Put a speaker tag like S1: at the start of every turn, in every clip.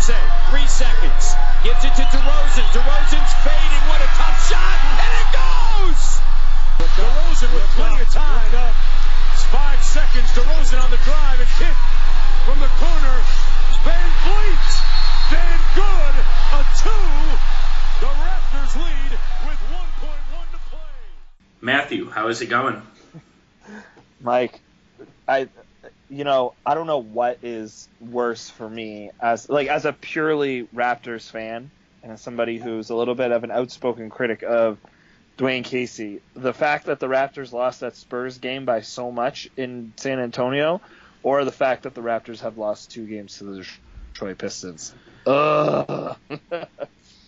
S1: Jose. Three seconds. Gives it to DeRozan. DeRozan's fading. What a tough shot. And it goes! DeRozan with plenty of time. It's five seconds. DeRozan on the drive and kick from the corner. Van Vliet. Van Good. A two. The Raptors lead with 1.1 to play.
S2: Matthew, how is it going?
S3: Mike, I, you know, I don't know what is worse for me as like as a purely Raptors fan and as somebody who's a little bit of an outspoken critic of Dwane Casey. The fact that the Raptors lost that Spurs game by so much in San Antonio, or the fact that the Raptors have lost two games to the Detroit Pistons. Ugh.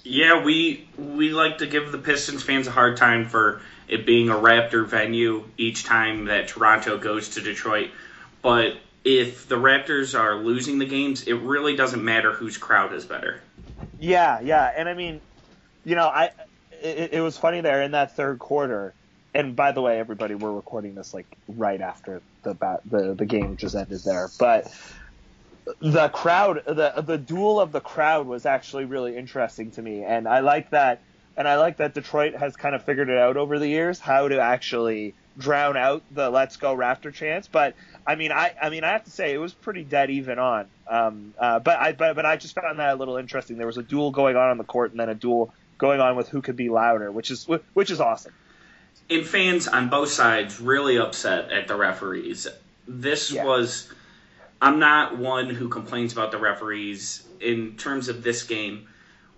S2: Yeah, we we like to give the Pistons fans a hard time for it being a Raptor venue each time that Toronto goes to Detroit. But if the Raptors are losing the games, it really doesn't matter whose crowd is better.
S3: Yeah, yeah, and I mean, you know, I it, it was funny there in that third quarter. And by the way, everybody, we're recording this like right after the bat, the the game just ended there. But the crowd, the the duel of the crowd was actually really interesting to me, and I like that. And I like that Detroit has kind of figured it out over the years how to actually drown out the "Let's Go Raptor" chants. But I mean, I I mean, I have to say it was pretty dead even on. Um, uh, but I but, but I just found that a little interesting. There was a duel going on on the court, and then a duel going on with who could be louder, which is which is awesome.
S2: And fans on both sides really upset at the referees. This
S3: Yeah.
S2: was. I'm not one who complains about the referees in terms of this game.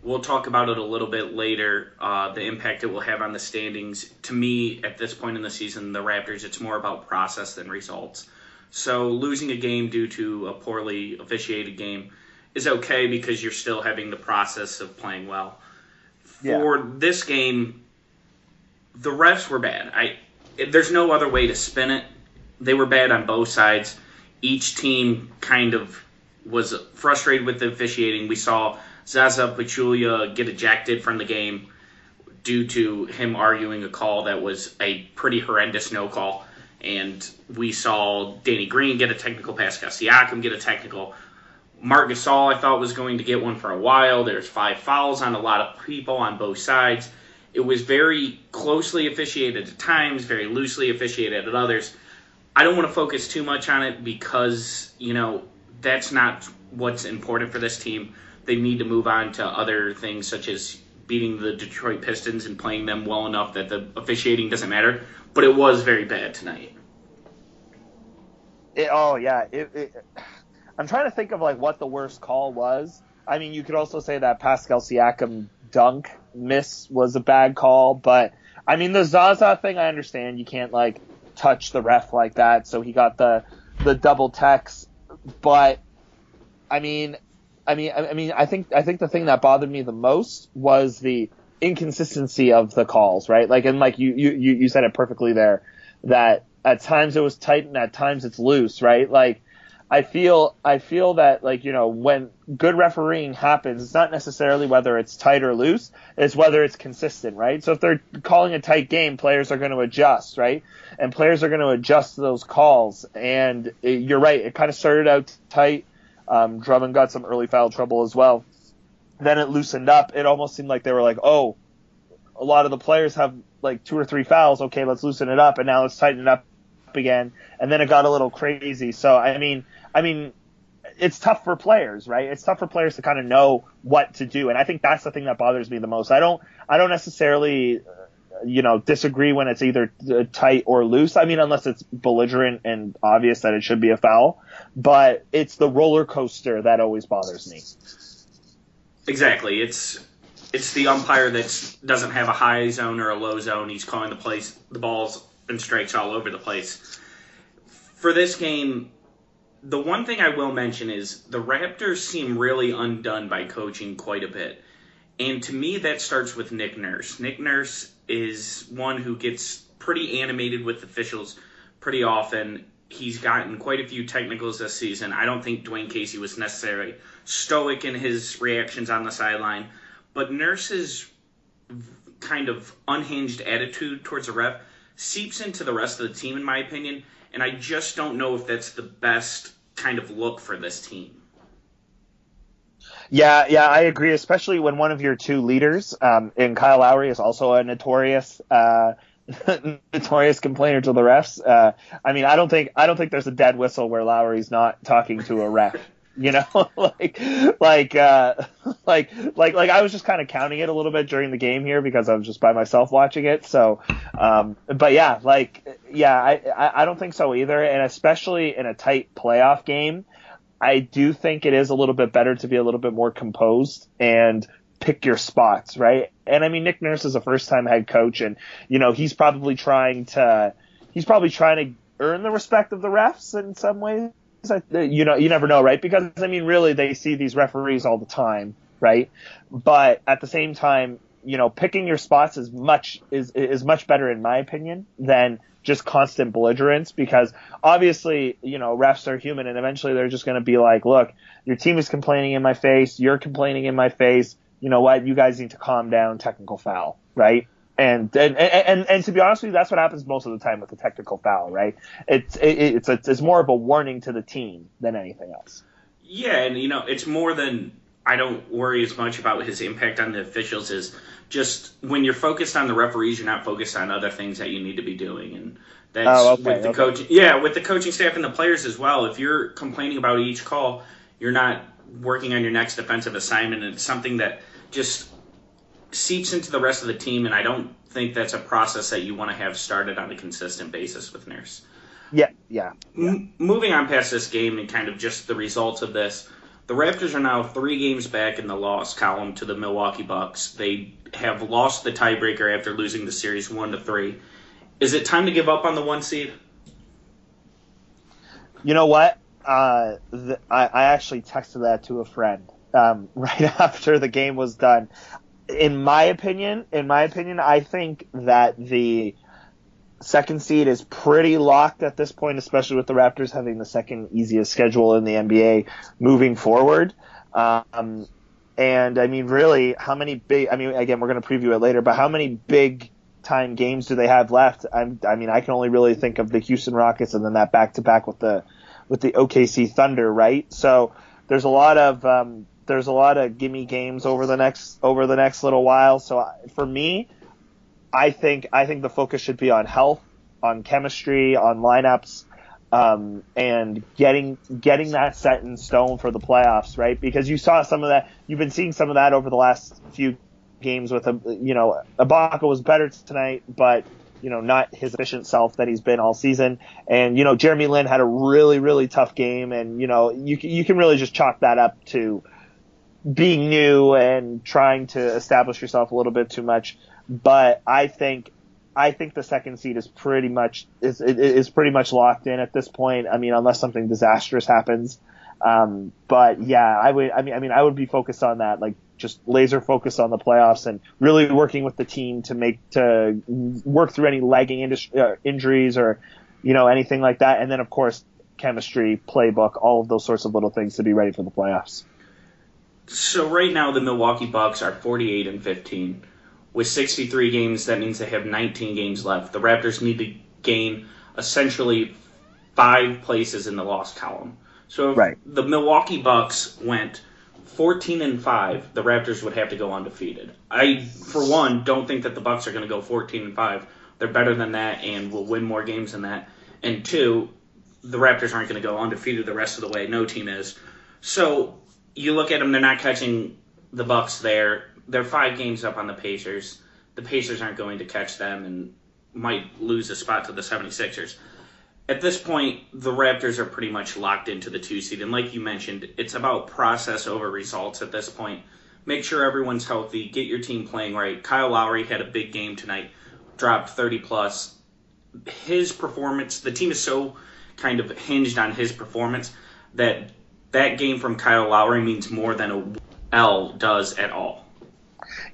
S2: We'll talk about it a little bit later, uh, the impact it will have on the standings. To me, at this point in the season, the Raptors, it's more about process than results. So losing a game due to a poorly officiated game is okay because you're still having the process of playing well.
S3: Yeah.
S2: For this game, the refs were bad. I there's no other way to spin it. They were bad on both sides. Each team kind of was frustrated with the officiating. We saw Zaza Pachulia get ejected from the game due to him arguing a call that was a pretty horrendous no call. And we saw Danny Green get a technical, Pascal Siakam get a technical. Marc Gasol, I thought, was going to get one for a while. There's five fouls on a lot of people on both sides. It was very closely officiated at times, very loosely officiated at others. I don't want to focus too much on it because, you know, that's not what's important for this team. They need to move on to other things such as beating the Detroit Pistons and playing them well enough that the officiating doesn't matter. But it was very bad tonight.
S3: It, oh yeah, it, it, I'm trying to think of like what the worst call was. I mean, you could also say that Pascal Siakam dunk miss was a bad call, but I mean the Zaza thing, I understand you can't like touch the ref like that, so he got the the double text. But I mean, I mean, I I mean, I think I think the thing that bothered me the most was the inconsistency of the calls, right? Like, and like you you you said it perfectly there that at times it was tight and at times it's loose, right? Like I feel I feel that like you know when good refereeing happens, it's not necessarily whether it's tight or loose, it's whether it's consistent, right? So if they're calling a tight game, players are going to adjust, right? And players are going to adjust those calls. And it, you're right, it kind of started out tight. Um, Drummond got some early foul trouble as well. Then it loosened up. It almost seemed like they were like, oh, a lot of the players have like two or three fouls. Okay, let's loosen it up, and now let's tighten it up again. And then it got a little crazy. So I mean, I mean, it's tough for players, right? It's tough for players to kind of know what to do, and I think that's the thing that bothers me the most. I don't, I don't necessarily, you know, disagree when it's either uh, tight or loose. I mean, unless it's belligerent and obvious that it should be a foul, but it's the roller coaster that always bothers me.
S2: Exactly. It's it's the umpire that doesn't have a high zone or a low zone. He's calling the place the balls and strikes all over the place. For this game, the one thing I will mention is the Raptors seem really undone by coaching quite a bit. And to me, that starts with Nick Nurse. Nick Nurse is one who gets pretty animated with officials pretty often. He's gotten quite a few technicals this season. I don't think Dwane Casey was necessarily stoic in his reactions on the sideline, but Nurse's kind of unhinged attitude towards the ref seeps into the rest of the team, in my opinion. And I just don't know if that's the best kind of look for this team.
S3: Yeah, yeah, I agree. Especially when one of your two leaders, um, in Kyle Lowry, is also a notorious, uh, notorious complainer to the refs. Uh, I mean, I don't think I don't think there's a dead whistle where Lowry's not talking to a ref. You know, like, like, uh, like, like, like I was just kind of counting it a little bit during the game here because I was just by myself watching it. So, um, but yeah, like, yeah, I, I don't think so either. And especially in a tight playoff game, I do think it is a little bit better to be a little bit more composed and pick your spots, right? And I mean, Nick Nurse is a first time head coach and, you know, he's probably trying to, he's probably trying to earn the respect of the refs in some ways you know, you never know, right? Because I mean, really, they see these referees all the time, right? But at the same time, you know, picking your spots is much is is much better in my opinion than just constant belligerence because obviously, you know, refs are human and eventually they're just going to be like, look, your team is complaining in my face, you're complaining in my face. You know what? You guys need to calm down. Technical foul, right? And and, and and to be honest with you, that's what happens most of the time with a technical foul, right? It's it, it's it's, it's more of a warning to the team than anything else.
S2: Yeah, and you know, it's more than I don't worry as much about his impact on the officials is just when you're focused on the referees, you're not focused on other things that you need to be doing, and that's oh, okay, with the okay. coach. Yeah, with the coaching staff and the players as well. If you're complaining about each call, you're not working on your next defensive assignment, and it's something that just seeps into the rest of the team, and I don't think that's a process that you want to have started on a consistent basis with Nurse.
S3: Yeah, yeah. yeah.
S2: M- moving on past this game and kind of just the results of this, the Raptors are now three games back in the loss column to the Milwaukee Bucks. They have lost the tiebreaker after losing the series one to three. Is it time to give up on the one seed?
S3: You know what? Uh, I, I actually texted that to a friend um, right after the game was done in my opinion, in my opinion, I think that the second seed is pretty locked at this point, especially with the Raptors having the second easiest schedule in the NBA moving forward. Um, and I mean, really, how many big? I mean, again, we're going to preview it later, but how many big time games do they have left? I'm, I mean, I can only really think of the Houston Rockets and then that back to back with the with the OKC Thunder, right? So there's a lot of um, there's a lot of gimme games over the next over the next little while. So for me, I think I think the focus should be on health, on chemistry, on lineups, um, and getting getting that set in stone for the playoffs, right? Because you saw some of that. You've been seeing some of that over the last few games with a you know Ibaka was better tonight, but you know, not his efficient self that he's been all season. And, you know, Jeremy Lin had a really, really tough game. And, you know, you, you can really just chalk that up to being new and trying to establish yourself a little bit too much. But I think I think the second seed is pretty much is is pretty much locked in at this point. I mean, unless something disastrous happens. Um, but yeah, I would. I mean, I mean, I would be focused on that, like just laser focus on the playoffs and really working with the team to make to work through any lagging uh, injuries or you know anything like that. And then of course chemistry, playbook, all of those sorts of little things to be ready for the playoffs.
S2: So right now the Milwaukee Bucks are 48 and 15. With 63 games, that means they have 19 games left. The Raptors need to gain essentially five places in the loss column. So if
S3: Right.
S2: the Milwaukee Bucks went 14 and 5, the Raptors would have to go undefeated. I for one don't think that the Bucks are going to go 14 and 5. They're better than that and will win more games than that. And two, the Raptors aren't going to go undefeated the rest of the way. No team is. So you look at them; they're not catching the Bucks there. They're five games up on the Pacers. The Pacers aren't going to catch them and might lose a spot to the 76ers. At this point, the Raptors are pretty much locked into the two seed. And like you mentioned, it's about process over results at this point. Make sure everyone's healthy. Get your team playing right. Kyle Lowry had a big game tonight, dropped 30 plus. His performance, the team is so kind of hinged on his performance that that game from Kyle Lowry means more than a L does at all.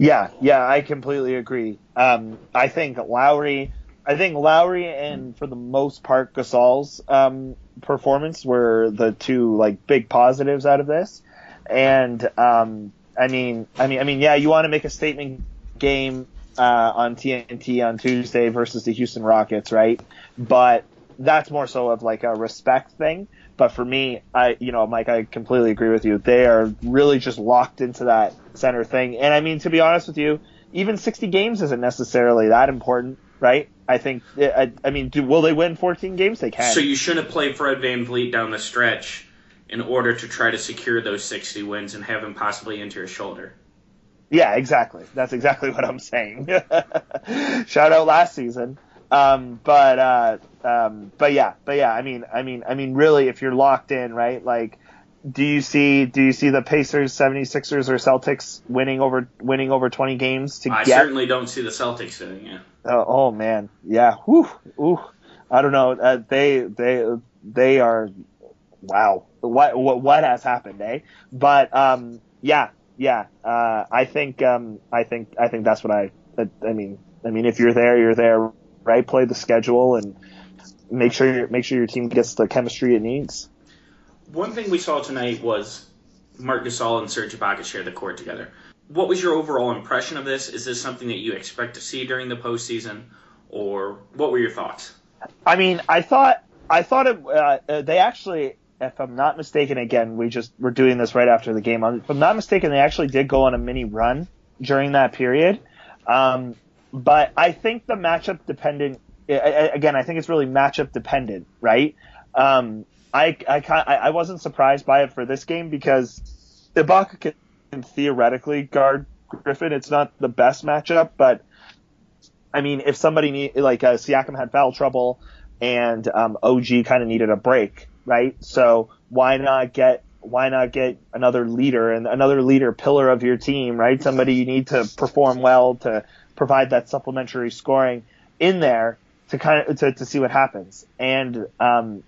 S3: Yeah, yeah, I completely agree. Um, I think Lowry, I think Lowry and for the most part Gasol's um, performance were the two like big positives out of this. And um, I mean, I mean, I mean, yeah, you want to make a statement game uh, on TNT on Tuesday versus the Houston Rockets, right? But that's more so of like a respect thing. But for me, I, you know, Mike, I completely agree with you. They are really just locked into that center thing. And I mean, to be honest with you, even 60 games isn't necessarily that important, right? I think, I, I mean, do, will they win 14 games? They can.
S2: So you shouldn't play Fred VanVleet down the stretch in order to try to secure those 60 wins and have him possibly into your shoulder.
S3: Yeah, exactly. That's exactly what I'm saying. Shout out last season. Um, but uh, um, but yeah, but yeah. I mean, I mean, I mean, really, if you're locked in, right? Like, do you see do you see the Pacers, 76ers, or Celtics winning over winning over 20 games to
S2: I
S3: get?
S2: certainly don't see the Celtics doing it.
S3: Oh, oh man, yeah. Whew, ooh. I don't know. Uh, they they they are. Wow. What what what has happened, eh? But um, yeah, yeah. Uh, I think um, I think I think that's what I. I I mean, I mean, if you're there, you're there, right? Play the schedule and make sure your make sure your team gets the chemistry it needs.
S2: One thing we saw tonight was Marc Gasol and Serge Ibaka share the court together. What was your overall impression of this? Is this something that you expect to see during the postseason, or what were your thoughts?
S3: I mean, I thought I thought it, uh, uh, they actually, if I'm not mistaken, again, we just were doing this right after the game. If I'm not mistaken, they actually did go on a mini run during that period. Um, but I think the matchup dependent. Again, I think it's really matchup dependent, right? Um, I I, I I wasn't surprised by it for this game because Ibaka can theoretically guard Griffin. It's not the best matchup, but I mean, if somebody need like uh, Siakam had foul trouble and um, OG kind of needed a break, right? So why not get why not get another leader and another leader pillar of your team, right? Somebody you need to perform well to provide that supplementary scoring in there to kind of to, to see what happens. And um,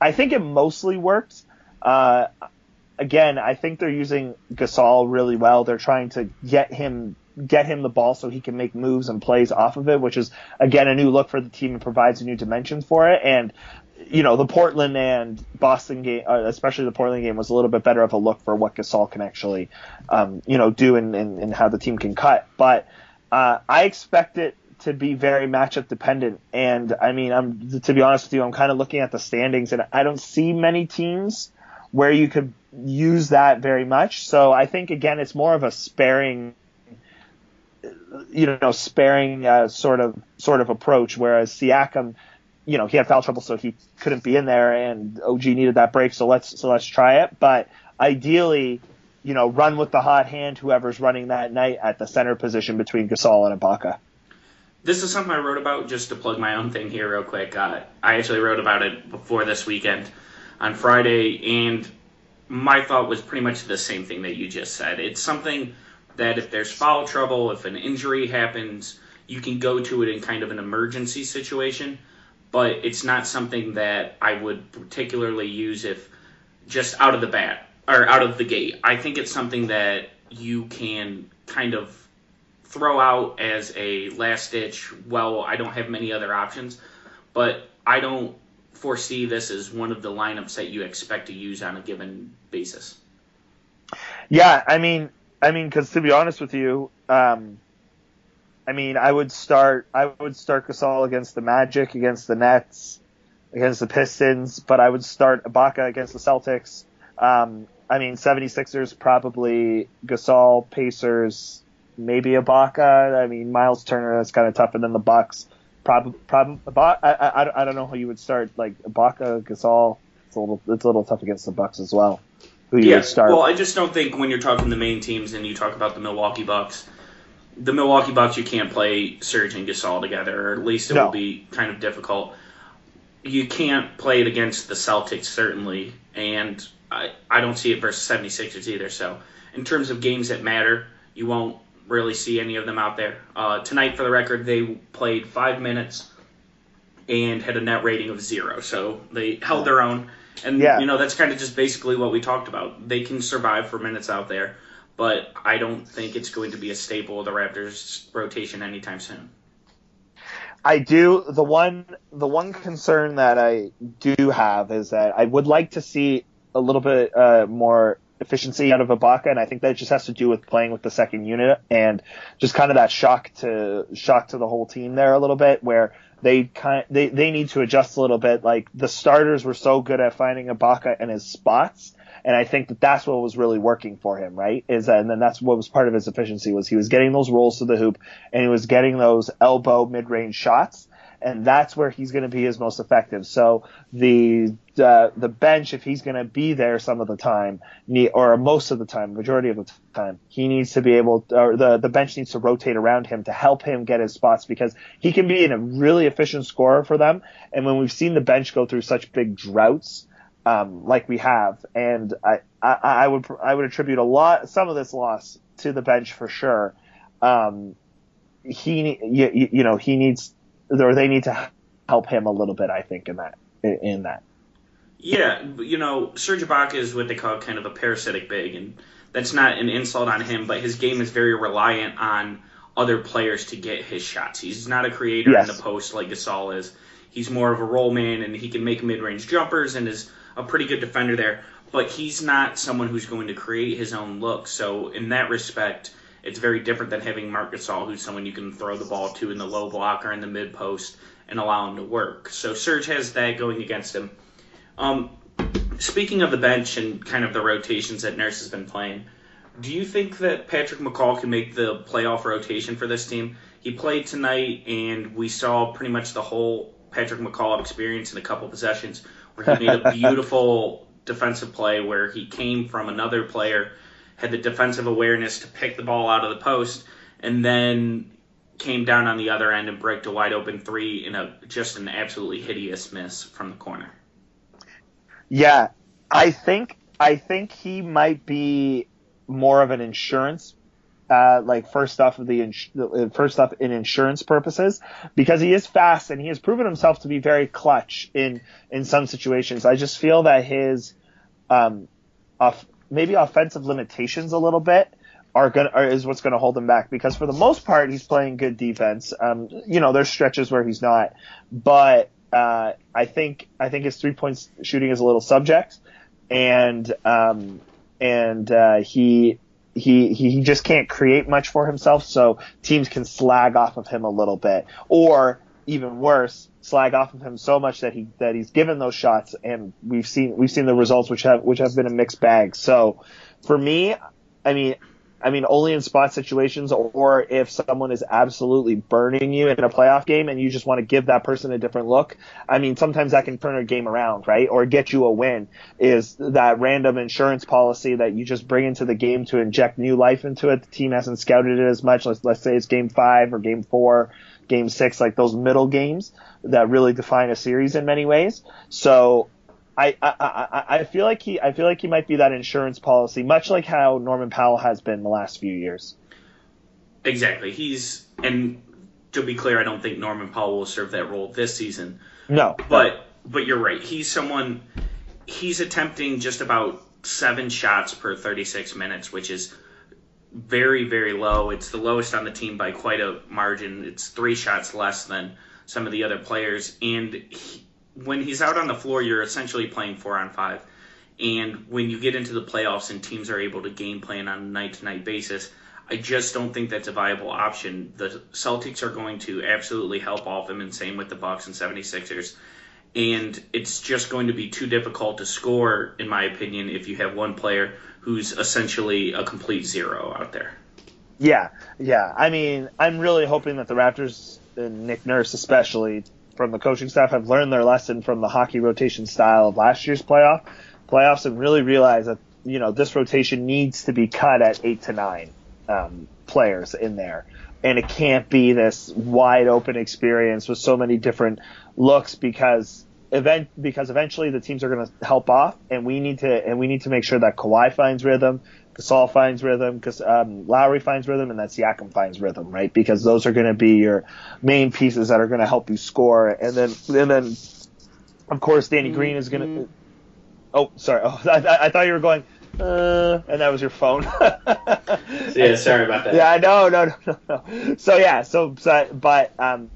S3: I think it mostly worked. Uh, again, I think they're using Gasol really well. They're trying to get him get him the ball so he can make moves and plays off of it, which is again a new look for the team and provides a new dimension for it. And you know, the Portland and Boston game, uh, especially the Portland game, was a little bit better of a look for what Gasol can actually, um, you know, do and, and, and how the team can cut. But uh, I expect it to be very matchup dependent. And I mean, I'm to be honest with you, I'm kind of looking at the standings, and I don't see many teams where you could use that very much. So I think again, it's more of a sparing, you know, sparing uh, sort of sort of approach. Whereas Siakam, you know, he had foul trouble, so he couldn't be in there, and OG needed that break. So let's so let's try it. But ideally, you know, run with the hot hand, whoever's running that night at the center position between Gasol and Ibaka.
S2: This is something I wrote about just to plug my own thing here real quick. Uh, I actually wrote about it before this weekend on Friday, and my thought was pretty much the same thing that you just said. It's something that if there's foul trouble, if an injury happens, you can go to it in kind of an emergency situation, but it's not something that I would particularly use if just out of the bat or out of the gate. I think it's something that you can kind of throw out as a last ditch. Well, I don't have many other options, but I don't foresee this as one of the lineups that you expect to use on a given basis.
S3: Yeah, I mean, I mean, because to be honest with you, um, I mean, I would start, I would start Gasol against the Magic, against the Nets, against the Pistons, but I would start Ibaka against the Celtics. Um, I mean, 76ers probably Gasol, Pacers, maybe Ibaka. I mean, Myles Turner that's kind of tough, and then the Bucks. Probably, probably. I, I, I don't know how you would start like Ibaka, Gasol. It's a little, it's a little tough against the Bucks as well.
S2: Who you yeah, would start? Well, I just don't think when you're talking the main teams and you talk about the Milwaukee Bucks, the Milwaukee Bucks, you can't play Serge and Gasol together, or at least it no. will be kind of difficult. You can't play it against the Celtics certainly, and I, I don't see it versus 76ers either. So in terms of games that matter, you won't really see any of them out there. Uh, tonight, for the record, they played five minutes and had a net rating of zero. So they held their own. And, yeah. you know, that's kind of just basically what we talked about. They can survive for minutes out there, but I don't think it's going to be a staple of the Raptors rotation anytime soon.
S3: I do the one the one concern that I do have is that I would like to see a little bit uh, more efficiency out of Ibaka, and I think that just has to do with playing with the second unit and just kind of that shock to shock to the whole team there a little bit, where they kind they they need to adjust a little bit. Like the starters were so good at finding Ibaka and his spots. And I think that that's what was really working for him, right? Is that, and then that's what was part of his efficiency was he was getting those rolls to the hoop and he was getting those elbow mid-range shots and that's where he's going to be his most effective. So the uh, the bench, if he's going to be there some of the time, or most of the time, majority of the time, he needs to be able, to, or the the bench needs to rotate around him to help him get his spots because he can be a really efficient scorer for them. And when we've seen the bench go through such big droughts. Um, like we have, and I, I, I would I would attribute a lot some of this loss to the bench for sure. Um, he you, you know he needs or they need to help him a little bit. I think in that in that.
S2: Yeah, you know, Serge Ibaka is what they call kind of a parasitic big, and that's not an insult on him, but his game is very reliant on other players to get his shots. He's not a creator yes. in the post like Gasol is. He's more of a roll man, and he can make mid-range jumpers and is a pretty good defender there. But he's not someone who's going to create his own look. So in that respect, it's very different than having Marc Gasol, who's someone you can throw the ball to in the low block or in the mid post and allow him to work. So Serge has that going against him. Um, speaking of the bench and kind of the rotations that Nurse has been playing, do you think that Patrick McCaw can make the playoff rotation for this team? He played tonight, and we saw pretty much the whole Patrick McCaw experience in a couple possessions where he made a beautiful defensive play where he came from another player had the defensive awareness to pick the ball out of the post, and then came down on the other end and break a wide open three in a just an absolutely hideous miss from the corner.
S3: Yeah, I think I think he might be more of an insurance uh, like first off of the ins- first off in insurance purposes because he is fast and he has proven himself to be very clutch in in some situations. I just feel that his um, off, maybe offensive limitations a little bit are going is what's going to hold him back because for the most part he's playing good defense. Um, you know, there's stretches where he's not, but uh, I think I think his three point shooting is a little subject, and um, and uh, he he he just can't create much for himself. So teams can slag off of him a little bit, or even worse, slag off of him so much that he that he's given those shots, and we've seen we've seen the results, which have which have been a mixed bag. So, for me, I mean, I mean, only in spot situations, or if someone is absolutely burning you in a playoff game, and you just want to give that person a different look. I mean, sometimes that can turn a game around, right, or get you a win. Is that random insurance policy that you just bring into the game to inject new life into it? The team hasn't scouted it as much. Let's let's say it's game five or game four game six, like those middle games that really define a series in many ways. So I, I, I, I feel like he I feel like he might be that insurance policy, much like how Norman Powell has been the last few years.
S2: Exactly. He's and to be clear, I don't think Norman Powell will serve that role this season.
S3: No.
S2: But but you're right. He's someone he's attempting just about seven shots per 36 minutes, which is very, very low. It's the lowest on the team by quite a margin. It's three shots less than some of the other players. And he, when he's out on the floor, you're essentially playing four on five. And when you get into the playoffs and teams are able to game plan on a night to night basis, I just don't think that's a viable option. The Celtics are going to absolutely help off him, and same with the Bucks and 76ers. and it's just going to be too difficult to score, in my opinion, if you have one player who's essentially a complete zero out there.
S3: Yeah, yeah. I mean, I'm really hoping that the Raptors and Nick Nurse, especially from the coaching staff, have learned their lesson from the hockey rotation style of last year's playoff playoffs and really realize that you know this rotation needs to be cut at eight to nine um, players in there, and it can't be this wide open experience with so many different looks because event because eventually the teams are going to help off, and we need to and we need to make sure that Kawhi finds rhythm, Gasol finds rhythm, because um, Lowry finds rhythm, and that Siakam finds rhythm, right? Because those are going to be your main pieces that are going to help you score, and then and then of course Danny Green is going to. Mm-hmm. Oh, sorry. Oh, I, I thought you were going. Uh, and that was your phone.
S2: yeah, sorry about that.
S3: Yeah, no, no, no, no. So yeah, so, so but um,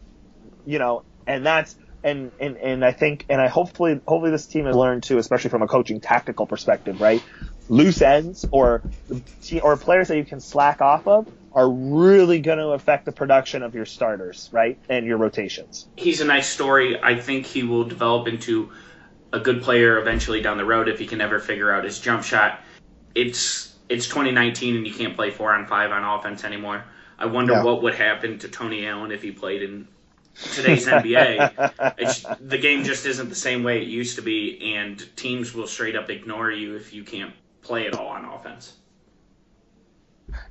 S3: you know, and that's and, and and I think and I hopefully hopefully this team has learned too, especially from a coaching tactical perspective, right? Loose ends or or players that you can slack off of are really going to affect the production of your starters, right, and your rotations.
S2: He's a nice story. I think he will develop into a good player eventually down the road if he can ever figure out his jump shot. It's it's 2019 and you can't play four on five on offense anymore. I wonder yeah. what would happen to Tony Allen if he played in today's NBA. It's, the game just isn't the same way it used to be, and teams will straight up ignore you if you can't play at all on offense.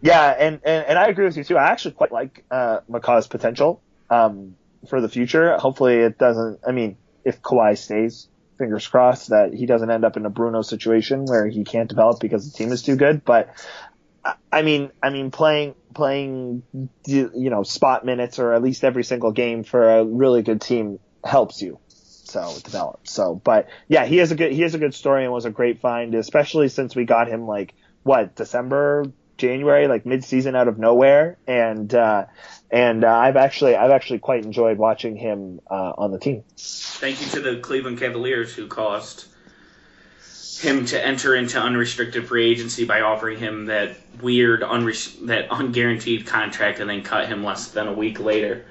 S3: Yeah, and, and, and I agree with you too. I actually quite like uh, McCaw's potential um, for the future. Hopefully, it doesn't. I mean, if Kawhi stays, fingers crossed that he doesn't end up in a Bruno situation where he can't develop because the team is too good. But I mean, I mean, playing playing you know spot minutes or at least every single game for a really good team helps you so develop. So, but yeah, he has a good he has a good story and was a great find, especially since we got him like what December, January, like mid season out of nowhere, and uh, and uh, I've actually I've actually quite enjoyed watching him uh, on the team.
S2: Thank you to the Cleveland Cavaliers who caused him to enter into unrestricted free agency by offering him that weird unre- that unguaranteed contract and then cut him less than a week later.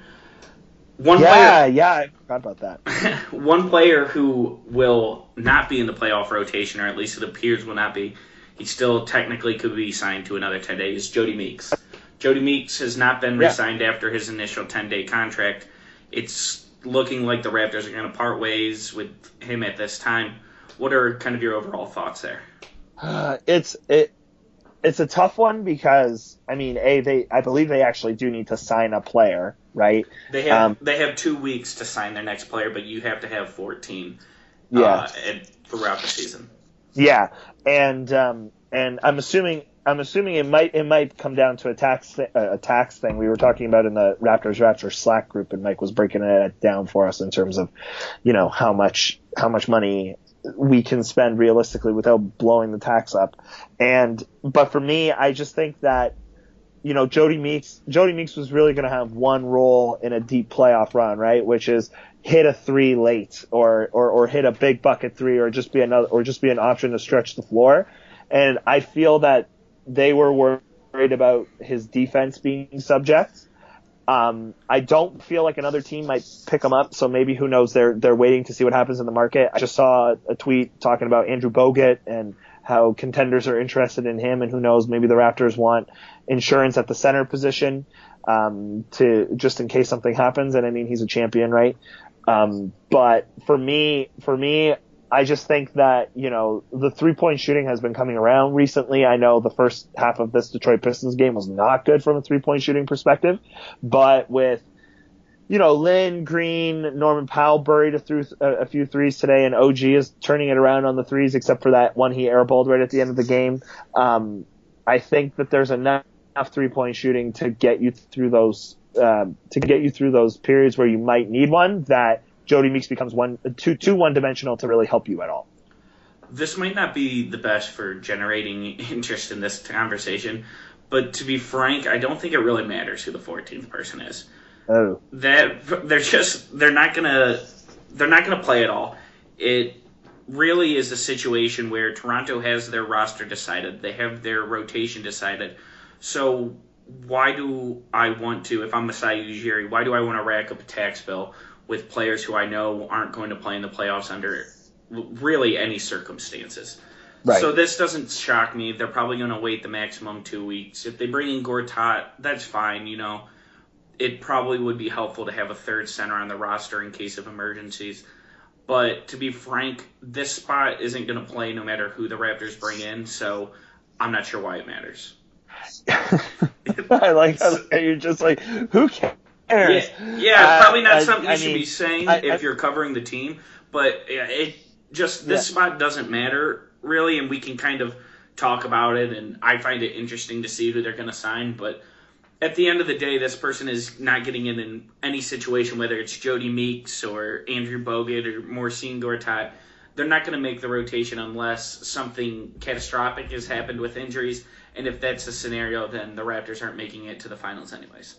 S3: One yeah, player, yeah, I forgot about that.
S2: one player who will not be in the playoff rotation, or at least it appears will not be, he still technically could be signed to another 10 days, Jodie Meeks. Jodie Meeks has not been re-signed yeah. after his initial 10-day contract. It's looking like the Raptors are going to part ways with him at this time. What are kind of your overall thoughts there?
S3: Uh, it's it it's a tough one because I mean, a they I believe they actually do need to sign a player, right?
S2: They have um, they have two weeks to sign their next player, but you have to have fourteen. Yeah. Uh, throughout the season.
S3: Yeah, and um, and I'm assuming I'm assuming it might it might come down to a tax th- a tax thing we were talking about in the Raptors Raptors Slack group, and Mike was breaking it down for us in terms of, you know, how much how much money we can spend realistically without blowing the tax up. And but for me, I just think that you know Jodie Meeks Jodie Meeks was really going to have one role in a deep playoff run, right? Which is hit a three late or or or hit a big bucket three or just be another or just be an option to stretch the floor. And I feel that they were worried about his defense being subject um, I don't feel like another team might pick him up, so maybe who knows? They're they're waiting to see what happens in the market. I just saw a tweet talking about Andrew Bogut and how contenders are interested in him, and who knows? Maybe the Raptors want insurance at the center position um, to just in case something happens. And I mean, he's a champion, right? Um, but for me, for me, I just think that, you know, the three point shooting has been coming around recently. I know the first half of this Detroit Pistons game was not good from a three point shooting perspective, but with, you know, Lin, Green, Norman Powell buried a, a, few threes today, and OG is turning it around on the threes, except for that one he airballed right at the end of the game. Um, I think that there's enough three point shooting to get you through those, uh, to get you through those periods where you might need one that Jodie Meeks becomes one too too one dimensional to really help you at all.
S2: This might not be the best for generating interest in this conversation, but to be frank, I don't think it really matters who the 14th person is.
S3: Oh.
S2: That they're just they're not gonna they're not gonna play at all. It really is a situation where Toronto has their roster decided, they have their rotation decided. So why do I want to, if I'm Masai Ujiri, why do I want to rack up a tax bill with players who I know aren't going to play in the playoffs under really any circumstances. Right. So this doesn't shock me. They're probably going to wait the maximum two weeks. If they bring in Gortat, that's fine. You know, it probably would be helpful to have a third center on the roster in case of emergencies. But to be frank, this spot isn't going to play no matter who the Raptors bring in. So I'm not sure why it matters.
S3: I like how you're just like, who cares?
S2: Yeah, yeah probably not uh, something I, you I should mean, be saying I, if you're covering the team. But it just this yeah. spot doesn't matter really, and we can kind of talk about it. And I find it interesting to see who they're going to sign. But at the end of the day, this person is not getting in in any situation, whether it's Jodie Meeks or Andrew Bogut or Marcin Gortat. They're not going to make the rotation unless something catastrophic has happened with injuries. And if that's the scenario, then the Raptors aren't making it to the finals anyways.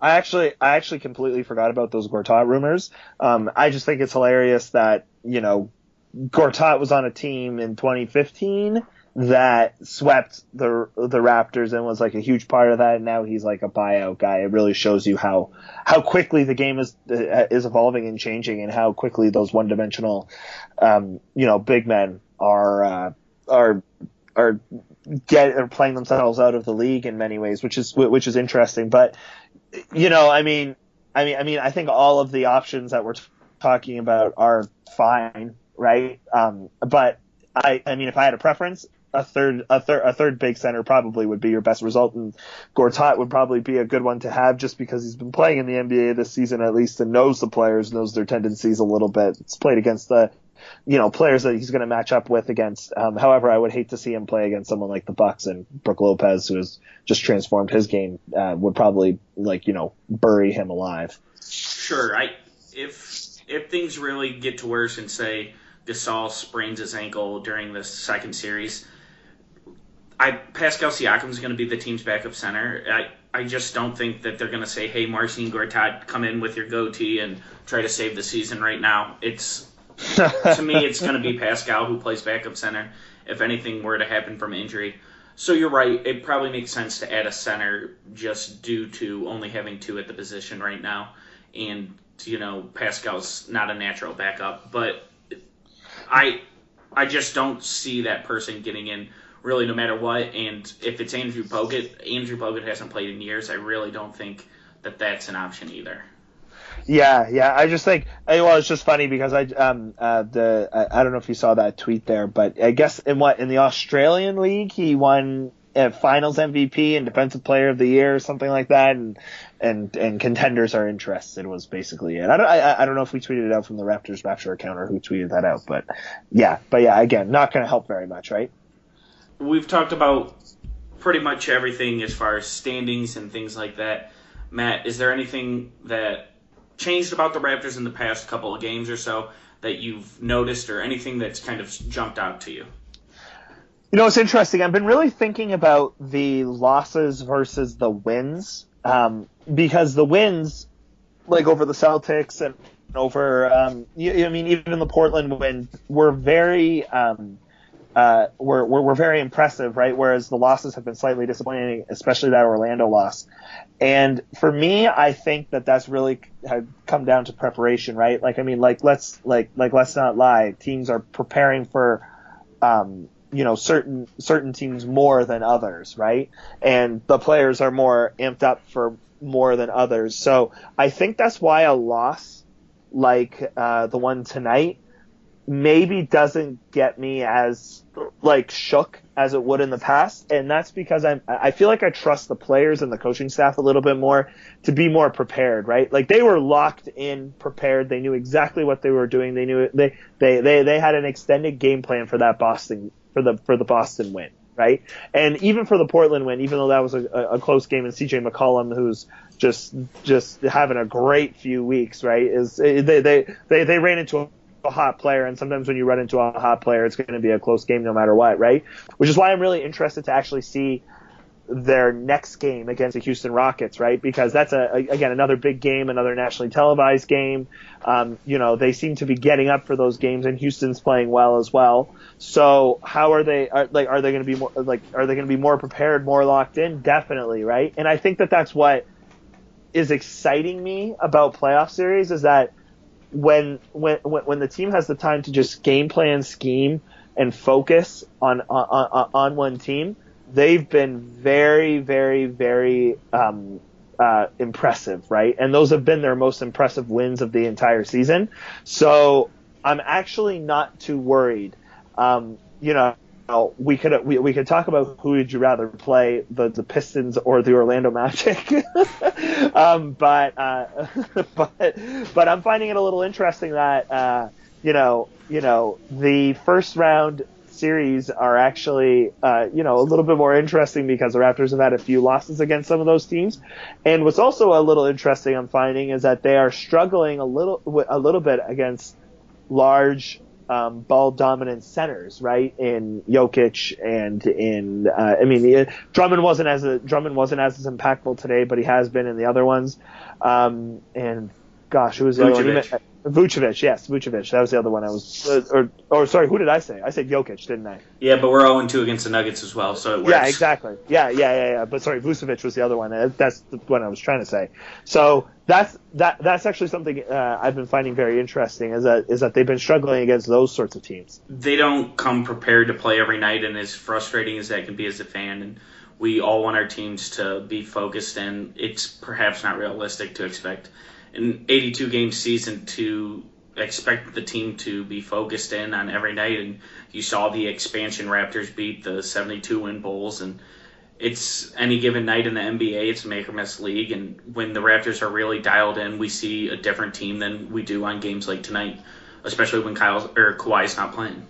S3: I actually, I actually completely forgot about those Gortat rumors. Um, I just think it's hilarious that you know Gortat was on a team in 2015 that swept the the Raptors and was like a huge part of that. And now he's like a buyout guy. It really shows you how how quickly the game is is evolving and changing, and how quickly those one dimensional, um, you know, big men are uh, are are get are playing themselves out of the league in many ways, which is which is interesting. But you know, I mean, I mean, I mean, I think all of the options that we're talking about are fine right? Um, but I, I mean, if I had a preference, a third, a third, a third big center probably would be your best result, and Gortat would probably be a good one to have just because he's been playing in the NBA this season at least and knows the players, knows their tendencies a little bit. It's played against the, you know, players that he's going to match up with against. Um, however, I would hate to see him play against someone like the Bucks and Brook Lopez, who has just transformed his game, uh, would probably like you know bury him alive.
S2: Sure, I if if things really get to worse and say Gasol sprains his ankle during the second series. I Pascal Siakam is going to be the team's backup center. I I just don't think that they're going to say, "Hey, Marcin Gortat, come in with your goatee and try to save the season right now." It's to me, it's going to be Pascal who plays backup center if anything were to happen from injury. So you're right. It probably makes sense to add a center just due to only having two at the position right now, and you know Pascal's not a natural backup, but I I just don't see that person getting in really no matter what. And if it's Andrew Bogut, Andrew Bogut hasn't played in years. I really don't think that that's an option either.
S3: Yeah, yeah. I just think well, it's just funny because I um uh the I, I don't know if you saw that tweet there, but I guess in what in the Australian league he won Finals MVP and Defensive Player of the Year or something like that, and and and contenders are interested was basically it. I don't I, I don't know if we tweeted it out from the Raptors Rapture account or who tweeted that out, but yeah, but yeah, again, not going to help very much, right?
S2: We've talked about pretty much everything as far as standings and things like that. Matt, is there anything that changed about the Raptors in the past couple of games or so that you've noticed, or anything that's kind of jumped out to you?
S3: You know, it's interesting. I've been really thinking about the losses versus the wins, um, because the wins, like over the Celtics and over, um, I mean, even the Portland win, were very, um, uh, were, were, were very impressive, right? Whereas the losses have been slightly disappointing, especially that Orlando loss. And for me, I think that that's really come down to preparation, right? Like, I mean, like let's like like let's not lie. Teams are preparing for um, you know certain certain teams more than others, right? And the players are more amped up for more than others. So I think that's why a loss like uh, the one tonight maybe doesn't get me as like shook as it would in the past, and that's because I'm I feel like I trust the players and the coaching staff a little bit more to be more prepared, right? Like they were locked in, prepared. They knew exactly what they were doing. They knew they they they they had an extended game plan for that Boston for the for the Boston win, right? And even for the Portland win, even though that was a, a close game, and CJ McCollum, who's just just having a great few weeks, right? Is they they they, they ran into a, a hot player, and sometimes when you run into a hot player, it's going to be a close game no matter what, right? Which is why I'm really interested to actually see their next game against the Houston Rockets, right? Because that's a, again another big game, another nationally televised game. Um, you know, they seem to be getting up for those games, and Houston's playing well as well. So how are they? Are, like, are they going to be more like? Are they going to be more prepared, more locked in? Definitely, right? And I think that that's what is exciting me about playoff series is that when when when the team has the time to just game plan, scheme, and focus on on on, on one team, they've been very very very um, uh, impressive, right? And those have been their most impressive wins of the entire season. So I'm actually not too worried. Um, you know, we could we, we could talk about who would you rather play the the Pistons or the Orlando Magic, um, but uh, but but I'm finding it a little interesting that uh, you know you know the first round series are actually, uh, you know, a little bit more interesting because the Raptors have had a few losses against some of those teams. And what's also a little interesting I'm finding is that they are struggling a little, a little bit against large, um, ball dominant centers, right? In Jokic and in, uh, I mean, Drummond wasn't as a, Drummond wasn't as impactful today, but he has been in the other ones. Um, and gosh, who was the other one? Vucevic, yes, Vucevic. That was the other one I was. Uh, or, or sorry, who did I say? I said Jokic, didn't I?
S2: Yeah, but we're 0 2 against the Nuggets as well, so it works.
S3: Yeah, exactly. Yeah, yeah, yeah, yeah. But sorry, Vucevic was the other one. That's the one I was trying to say. So that's that. That's actually something uh, I've been finding very interesting. Is that is that they've been struggling against those sorts of teams.
S2: They don't come prepared to play every night, and as frustrating as that can be as a fan, and we all want our teams to be focused, and it's perhaps not realistic to expect an 82 game season to expect the team to be focused in on every night. And you saw the expansion Raptors beat the 72 win Bulls, and it's any given night in the NBA, it's a make or miss league. And when the Raptors are really dialed in, we see a different team than we do on games like tonight, especially when Kyle or Kawhi's not playing.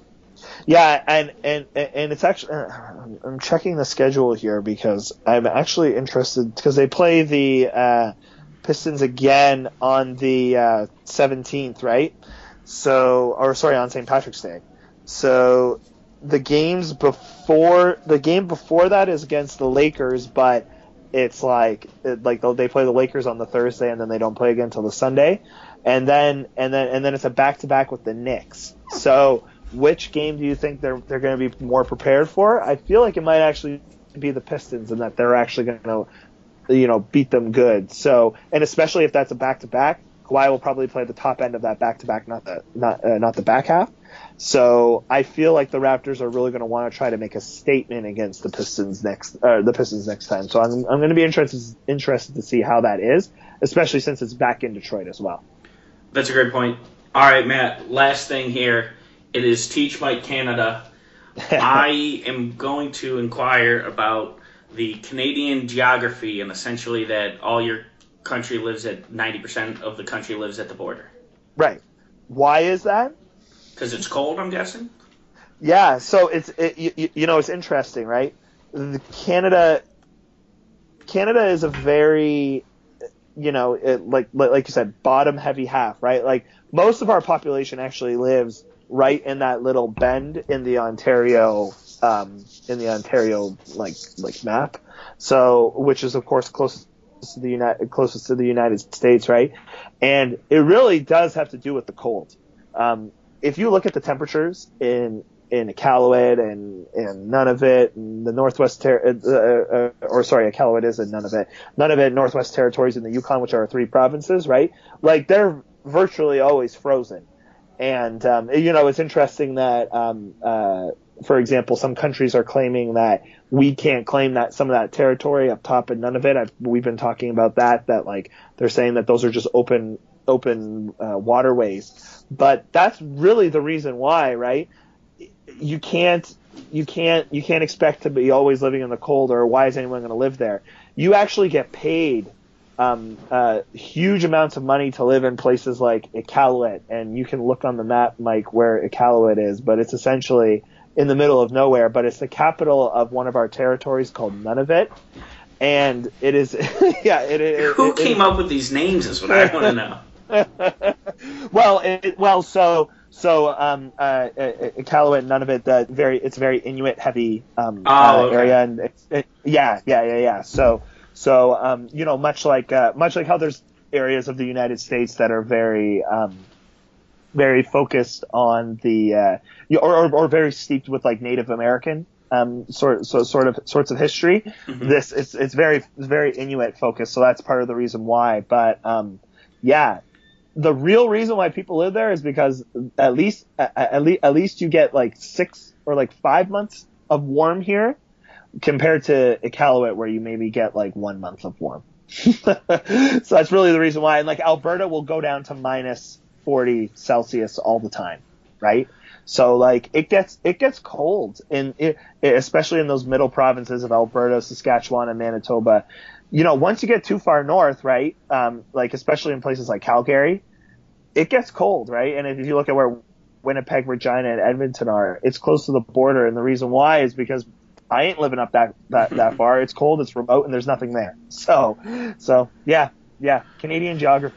S3: Yeah, and and and it's actually I'm checking the schedule here because I'm actually interested because they play the. Uh, Pistons again on the uh, 17th, right? So, or sorry, on St. Patrick's Day. So the games before the game before that is against the Lakers, but it's like it, like they play the Lakers on the Thursday and then they don't play again until the Sunday, and then and then and then it's a back to back with the Knicks. So which game do you think they're they're going to be more prepared for? I feel like it might actually be the Pistons and that they're actually going to you know, beat them good. So, and especially if that's a back to back, Kawhi will probably play the top end of that back to back, not the not uh, not the back half. So I feel like the Raptors are really going to want to try to make a statement against the Pistons next uh, the Pistons next time. So I'm I'm going to be interested interested to see how that is, especially since it's back in Detroit as well.
S2: That's a great point. All right, Matt. Last thing here. It is Teach Mike Canada. I am going to inquire about the Canadian geography and essentially that all your country lives at 90% of the country lives at the border.
S3: Right. Why is that?
S2: Because it's cold, I'm guessing.
S3: Yeah. So it's it, you, you know it's interesting, right? The Canada Canada is a very you know it, like like you said bottom heavy half, right? Like most of our population actually lives right in that little bend in the Ontario um, in the Ontario like like map. So, which is of course closest to the United closest to the United States, right? And it really does have to do with the cold. Um, if you look at the temperatures in in Iqaluit and and Nunavut and the Northwest Ter- uh, uh, or sorry, Iqaluit is in Nunavut, Nunavut, Northwest Territories, and the Yukon, which are three provinces, right? Like they're virtually always frozen. And um, you know, it's interesting that um, uh, for example, some countries are claiming that we can't claim that some of that territory up top and none of it. I've, we've been talking about that, that like they're saying that those are just open, open uh, waterways. But that's really the reason why, right? You can't, you can't, you can't expect to be always living in the cold or why is anyone going to live there? You actually get paid um, uh, huge amounts of money to live in places like Iqaluit, and you can look on the map, Mike, where Iqaluit is, but it's essentially in the middle of nowhere, but it's the capital of one of our territories called Nunavut. And it is, yeah. It, it,
S2: Who it, came up with these names? Is what I want to know.
S3: well, it, well, so so um, uh, Iqaluit, Nunavut, the very it's very Inuit heavy um,
S2: oh,
S3: uh,
S2: okay.
S3: area, and it, yeah, yeah, yeah, yeah. So so um, you know, much like uh, much like how there's areas of the United States that are very um, very focused on the uh, or, or, or very steeped with like Native American um, sort so sort of sorts of history. Mm-hmm. This it's it's very it's very Inuit focused, so that's part of the reason why. But um, yeah, the real reason why people live there is because at least at, at least at least you get like six or like five months of warm here compared to Iqaluit where you maybe get like one month of warm. so that's really the reason why. And like Alberta will go down to minus 40 Celsius all the time, right? So like it gets it gets cold in it, especially in those middle provinces of Alberta, Saskatchewan, and Manitoba. You know, once you get too far north, right? Um, like especially in places like Calgary, it gets cold, right? And if you look at where Winnipeg, Regina, and Edmonton are, it's close to the border, and the reason why is because I ain't living up that that that far. It's cold, it's remote, and there's nothing there. So, so yeah, yeah, Canadian geography.